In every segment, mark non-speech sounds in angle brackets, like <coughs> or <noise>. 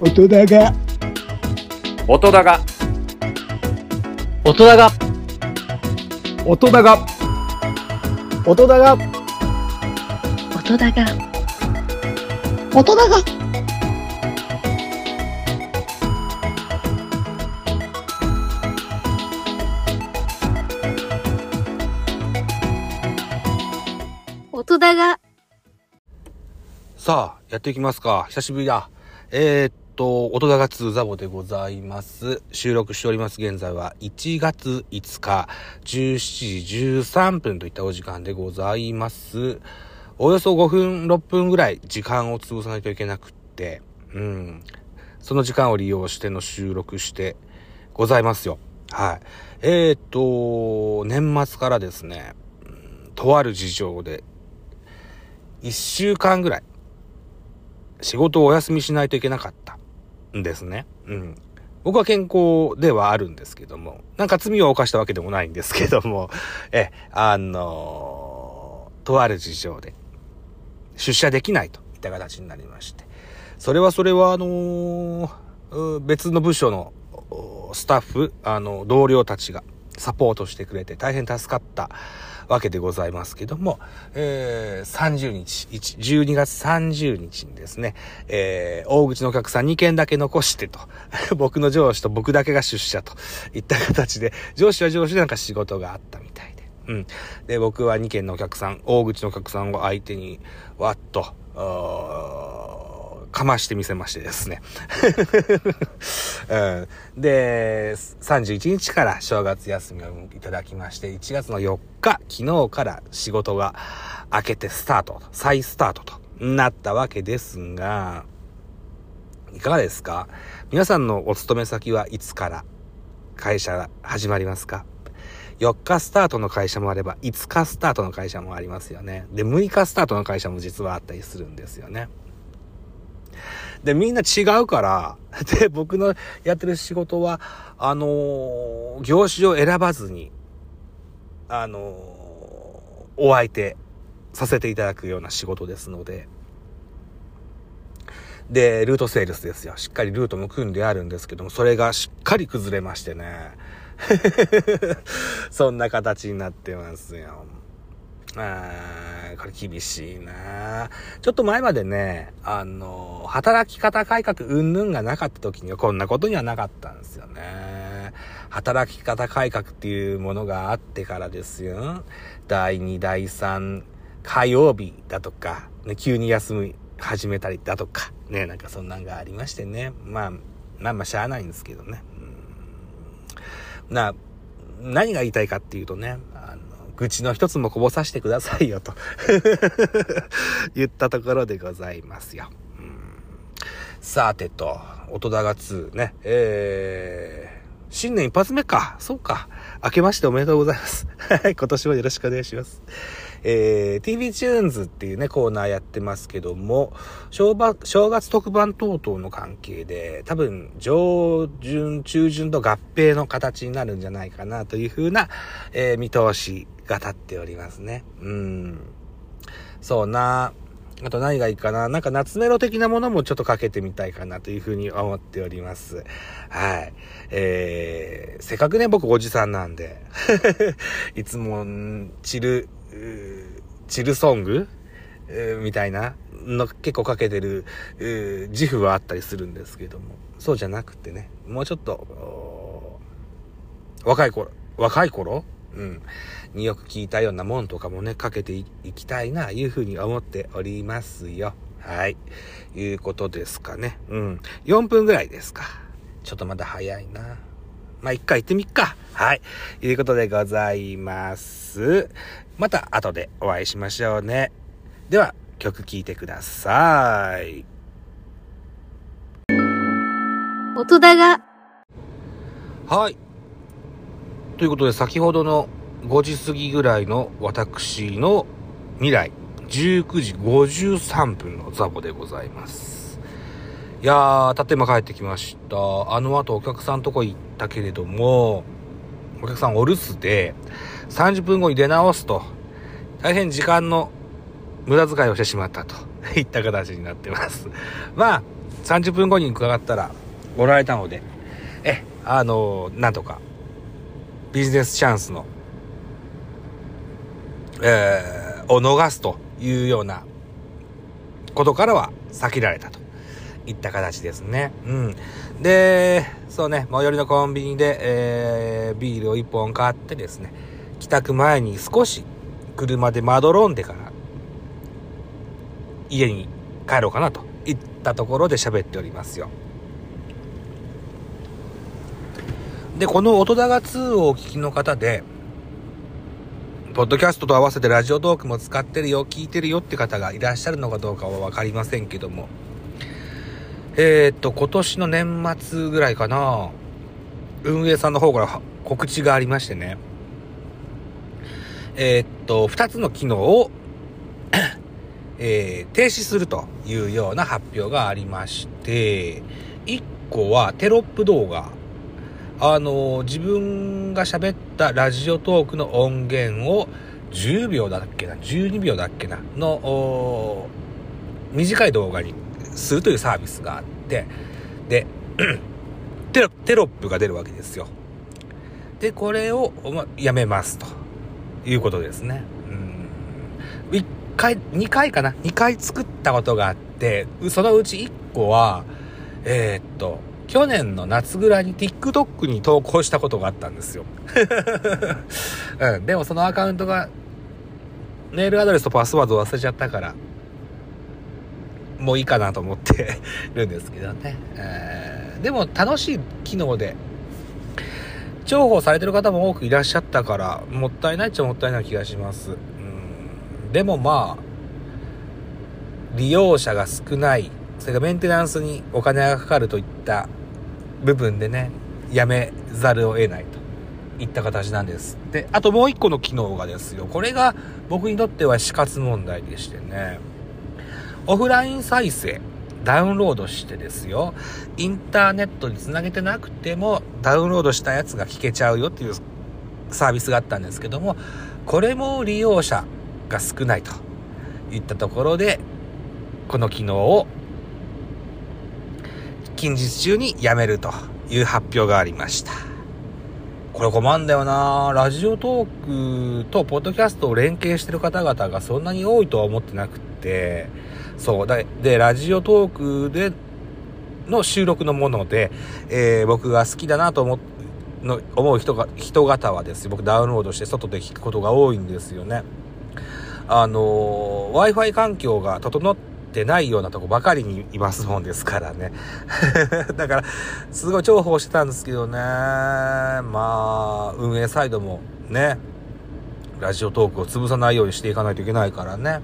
音だが。音だが。音だが。音だが。音だが。音だが。音だが。音だが。さあ、やっていきますか。久しぶりだ。えー、っと、音だが2ザボでございます。収録しております。現在は1月5日、17時13分といったお時間でございます。およそ5分、6分ぐらい時間を潰さないといけなくって、うん。その時間を利用しての収録してございますよ。はい。えー、っと、年末からですね、とある事情で、1週間ぐらい、仕事をお休みしないといけなかったんですね。うん。僕は健康ではあるんですけども、なんか罪を犯したわけでもないんですけども、<laughs> え、あのとある事情で、出社できないといった形になりまして、それはそれはあのー別の部署のスタッフ、あの、同僚たちがサポートしてくれて大変助かったわけでございますけども、えー、30日、1 12月30日にですね、えー、大口のお客さん2件だけ残してと、<laughs> 僕の上司と僕だけが出社といった形で、上司は上司でなんか仕事があったみたいで、うん。で、僕は2件のお客さん、大口のお客さんを相手に、わっと、かましてみせましてですね。<laughs> うん、で、31日から正月休みをいただきまして、1月の4日、昨日から仕事が明けてスタート、再スタートとなったわけですが、いかがですか？皆さんのお勤め先はいつから会社始まりますか？4日スタートの会社もあれば、5日スタートの会社もありますよね。で、6日スタートの会社も実はあったりするんですよね。で、みんな違うから、<laughs> で、僕のやってる仕事は、あのー業種を選ばずに、あのーお相手させていただくような仕事ですので、で、ルートセールスですよ。しっかりルートも組んであるんですけども、それがしっかり崩れましてね。<laughs> そんな形になってますよ。あーこれ厳しいなちょっと前までね、あの、働き方改革云々がなかった時にはこんなことにはなかったんですよね。働き方改革っていうものがあってからですよ。第2、第3火曜日だとか、ね、急に休み始めたりだとか、ね、なんかそんなんがありましてね。まあ、まあまあしゃあないんですけどね。うんな、何が言いたいかっていうとね、愚痴の一つもこぼさせてくださいよと <laughs> 言ったところでございますよ。さてと、音だが2ね、えー、新年一発目か。そうか。明けましておめでとうございます。今年もよろしくお願いします。えー、TV チューンズっていうね、コーナーやってますけども、正正月特番等々の関係で、多分、上旬、中旬と合併の形になるんじゃないかなというふうな、えー見通しが立っておりますね。うん。そうな。あと何がいいかななんか夏メロ的なものもちょっとかけてみたいかなというふうに思っております。はい。えー、せっかくね、僕おじさんなんで、<laughs> いつも、チル、チルソング？みたいなの結構かけてる自負はあったりするんですけども、そうじゃなくてね、もうちょっと、若い頃、若い頃？うん。によく聞いたようなもんとかもね、かけていきたいな、いうふうに思っておりますよ。はい。いうことですかね。うん。4分ぐらいですか。ちょっとまだ早いな。まあ、一回行ってみっか。はい。いうことでございます。また後でお会いしましょうね。では、曲聴いてください。音だがはい。ということで、先ほどの5時過ぎぐらいの私の未来、19時53分のザボでございます。いやー、たってま帰ってきました。あの後お客さんとこ行ったけれども、お客さんお留守で、30分後に出直すと、大変時間の無駄遣いをしてしまったと <laughs> いった形になってます。まあ、30分後に伺ったらおられたので、え、あのなんとか、ビジネスチャンスの、えー、を逃すというようなことからは避けられたといった形ですね。うん。で、そうね、最寄りのコンビニで、えー、ビールを1本買ってですね、帰宅前に少し車でまどろんでから家に帰ろうかなといったところで喋っておりますよ。で、この音高2をお聞きの方で、ポッドキャストと合わせてラジオトークも使ってるよ、聞いてるよって方がいらっしゃるのかどうかはわかりませんけども、えー、っと、今年の年末ぐらいかな、運営さんの方から告知がありましてね、えー、っと、二つの機能を <coughs> えー、停止するというような発表がありまして、一個はテロップ動画。あの、自分が喋ったラジオトークの音源を10秒だっけな、12秒だっけな、の、短い動画にするというサービスがあって、で、<clears throat> テロップが出るわけですよ。で、これを、やめますということですね。うん。1回、2回かな ?2 回作ったことがあって、そのうち1個は、えー、っと、去年の夏ぐらいに TikTok に投稿したことがあったんですよ。<laughs> うん。でもそのアカウントが、メールアドレスとパスワード忘れちゃったから、もういいかなと思ってるんですけどね。えー、でも楽しい機能で、重宝されてる方も多くいらっしゃったから、もったいないっちゃもったいない気がします。うん。でもまあ、利用者が少ない、それからメンテナンスにお金がかかるといった部分でね、やめざるを得ないといった形なんです。で、あともう一個の機能がですよ。これが僕にとっては死活問題でしてね。オフライン再生、ダウンロードしてですよ、インターネットにつなげてなくても、ダウンロードしたやつが聞けちゃうよっていうサービスがあったんですけども、これも利用者が少ないといったところで、この機能を近日中にやめるという発表がありました。これ困んだよなラジオトークとポッドキャストを連携してる方々がそんなに多いとは思ってなくて、そう。で、ラジオトークでの収録のもので、えー、僕が好きだなと思の思う人が、人方はですよ、僕ダウンロードして外で聞くことが多いんですよね。あのー、Wi-Fi 環境が整ってないようなとこばかりにいますもんですからね。<laughs> だから、すごい重宝してたんですけどね。まあ、運営サイドもね、ラジオトークを潰さないようにしていかないといけないからね。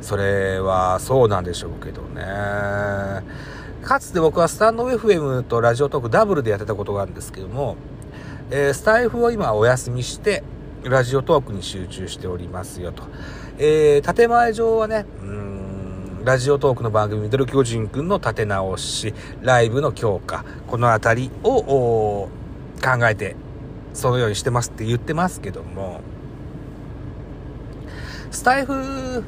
それはそうなんでしょうけどね。かつて僕はスタンド FM とラジオトークダブルでやってたことがあるんですけども、えー、スタイフを今お休みして、ラジオトークに集中しておりますよと。えー、建前上はね、うん、ラジオトークの番組、ミドル巨人くんの立て直し、ライブの強化、このあたりを考えて、そのようにしてますって言ってますけども、スタイフ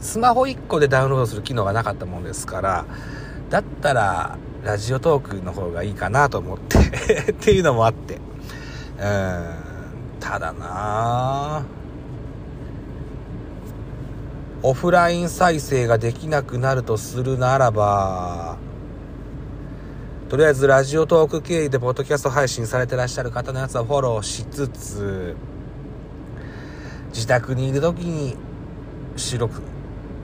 スマホ1個でダウンロードする機能がなかったもんですから、だったら、ラジオトークの方がいいかなと思って <laughs> っていうのもあって。うん、ただなオフライン再生ができなくなるとするならば、とりあえずラジオトーク経由でポッドキャスト配信されてらっしゃる方のやつはフォローしつつ、自宅にいる時に収録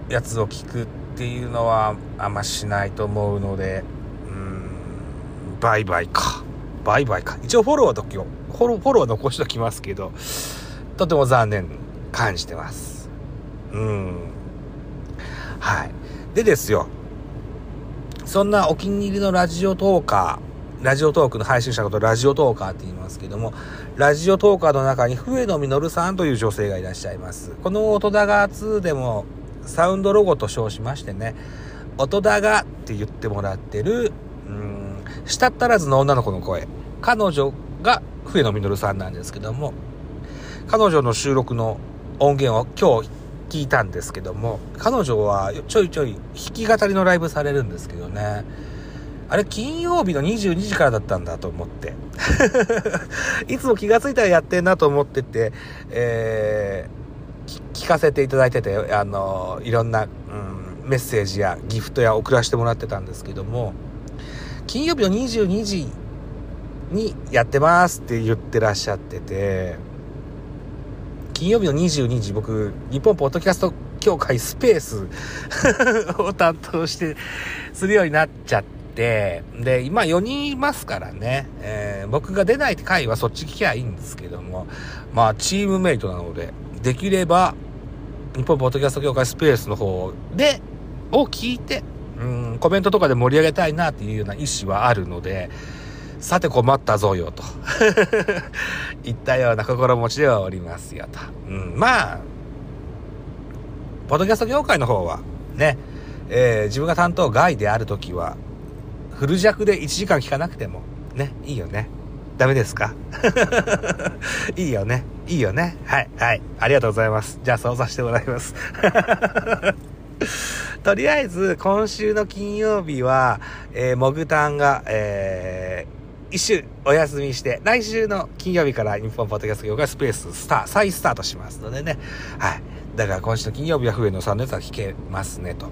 やつを聞くっていうのはあんましないと思うので、うん、バイバイか。バイバイか。一応フォローはときを、フォロー、フォローは残しときますけど、とても残念感じてます。うん。はい。でですよ。そんなお気に入りのラジオトーカー、ラジオトークの配信者ことラジオトーカーって言いますけども、ラジオトーカーの中に笛野実さんという女性がいらっしゃいます。この音高2でもサウンドロゴと称しましてね、音高って言ってもらってる、うん、舌足らずの女の子の声。彼女が笛野実さんなんですけども、彼女の収録の音源を今日聞いたんですけども、彼女はちょいちょい弾き語りのライブされるんですけどね。あれ金曜日の22時からだったんだと思って。<laughs> いつも気がついたらやってんなと思ってて、えー、聞かせていただいてて、あの、いろんな、うん、メッセージやギフトや送らせてもらってたんですけども、金曜日の22時にやってますって言ってらっしゃってて、金曜日の22時、僕、日本ポッドキャスト協会スペース <laughs> を担当して、するようになっちゃって、で、今4人いますからね、えー、僕が出ない回はそっち聞きゃいいんですけども、まあ、チームメイトなので、できれば、日本ポッドキャスト協会スペースの方で、を聞いて、うん、コメントとかで盛り上げたいなっていうような意思はあるので、さて困ったぞよと <laughs> いったような心持ちではおりますよと。うん、まあ、ポッドキャスト業界の方はね、えー、自分が担当外であるときは、フル弱で1時間聞かなくても、ね、いいよね。ダメですか？<laughs> いいよね。いいよね。はい、はい。ありがとうございます。じゃあそうさせてもらいます。<laughs> とりあえず、今週の金曜日は、えー、モグタンが、えー、一週お休みして、来週の金曜日から日本ポッドキャスト業界スペーススター、再スタートしますのでね。はい。だから今週の金曜日は笛野さんのやつは聞けますね、と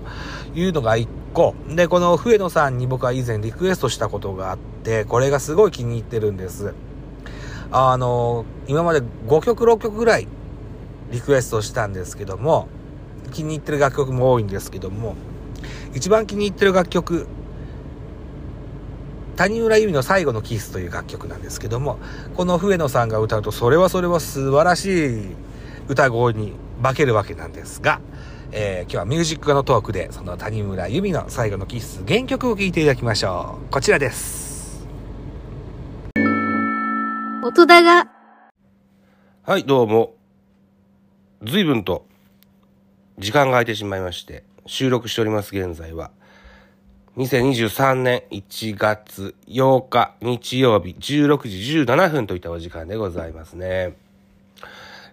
いうのが一個。で、この笛野さんに僕は以前リクエストしたことがあって、これがすごい気に入ってるんです。あの、今まで5曲6曲ぐらいリクエストしたんですけども、気に入ってる楽曲も多いんですけども、一番気に入ってる楽曲谷村由美の最後のキスという楽曲なんですけども、この笛野さんが歌うと、それはそれは素晴らしい歌声に化けるわけなんですが、えー、今日はミュージックのトークで、その谷村由美の最後のキス、原曲を聴いていただきましょう。こちらです。音だが。はい、どうも。随分と時間が空いてしまいまして、収録しております現在は。2023年1月8日日曜日16時17分といったお時間でございますね。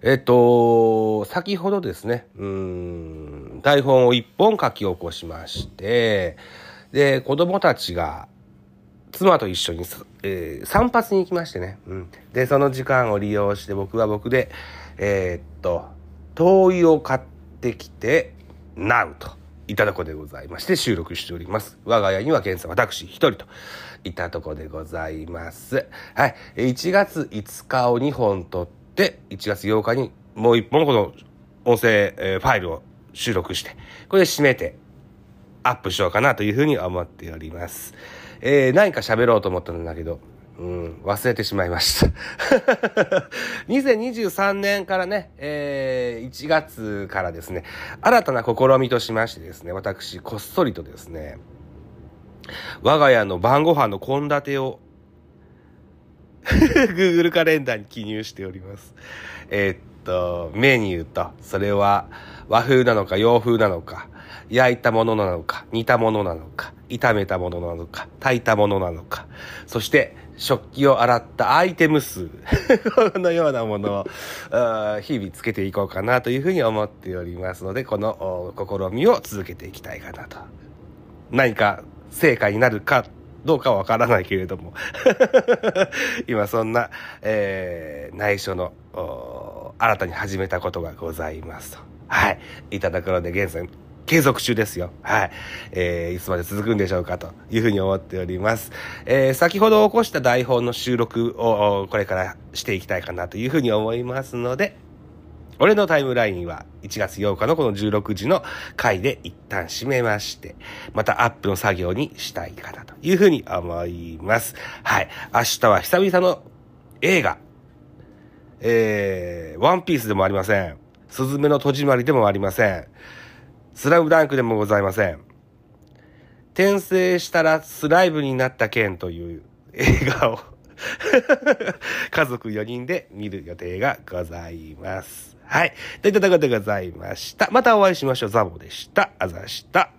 えっと、先ほどですね、うん、台本を一本書き起こしまして、で、子供たちが妻と一緒に、えー、散髪に行きましてね、うん。で、その時間を利用して僕は僕で、えー、っと、灯油を買ってきて、なうと。いたとこでございまして収録しております。我が家には現在私一人といったとこでございます。はい。1月5日を2本撮って、1月8日にもう1本この音声、えー、ファイルを収録して、これで締めてアップしようかなというふうに思っております。えー、何か喋ろうと思ったんだけど、うん、忘れてしまいました。<laughs> 2023年からね、えー、1月からですね、新たな試みとしましてですね、私、こっそりとですね、我が家の晩ご飯の献立を <laughs> Google カレンダーに記入しております。えー、っと、メニューと、それは和風なのか洋風なのか、焼いたものなのか、煮たものなのか、炒めたものなのか、炊いたものなのか、そして食器を洗ったアイテム数 <laughs> のようなものを日々つけていこうかなというふうに思っておりますので、この試みを続けていきたいかなと。何か成果になるかどうかはわからないけれども <laughs> 今そんな、えー、内緒の新たに始めたことがございますと。はい。いただくので現在継続中ですよ。はい。えー、いつまで続くんでしょうかというふうに思っております。えー、先ほど起こした台本の収録をこれからしていきたいかなというふうに思いますので、俺のタイムラインは1月8日のこの16時の回で一旦閉めまして、またアップの作業にしたいかなというふうに思います。はい。明日は久々の映画、えー、ワンピースでもありません。すずめの戸締まりでもありません。スラムダンクでもございません。転生したらスライブになった件という映画を <laughs> 家族4人で見る予定がございます。はい。といったところでございました。またお会いしましょう。ザボでした。あざした。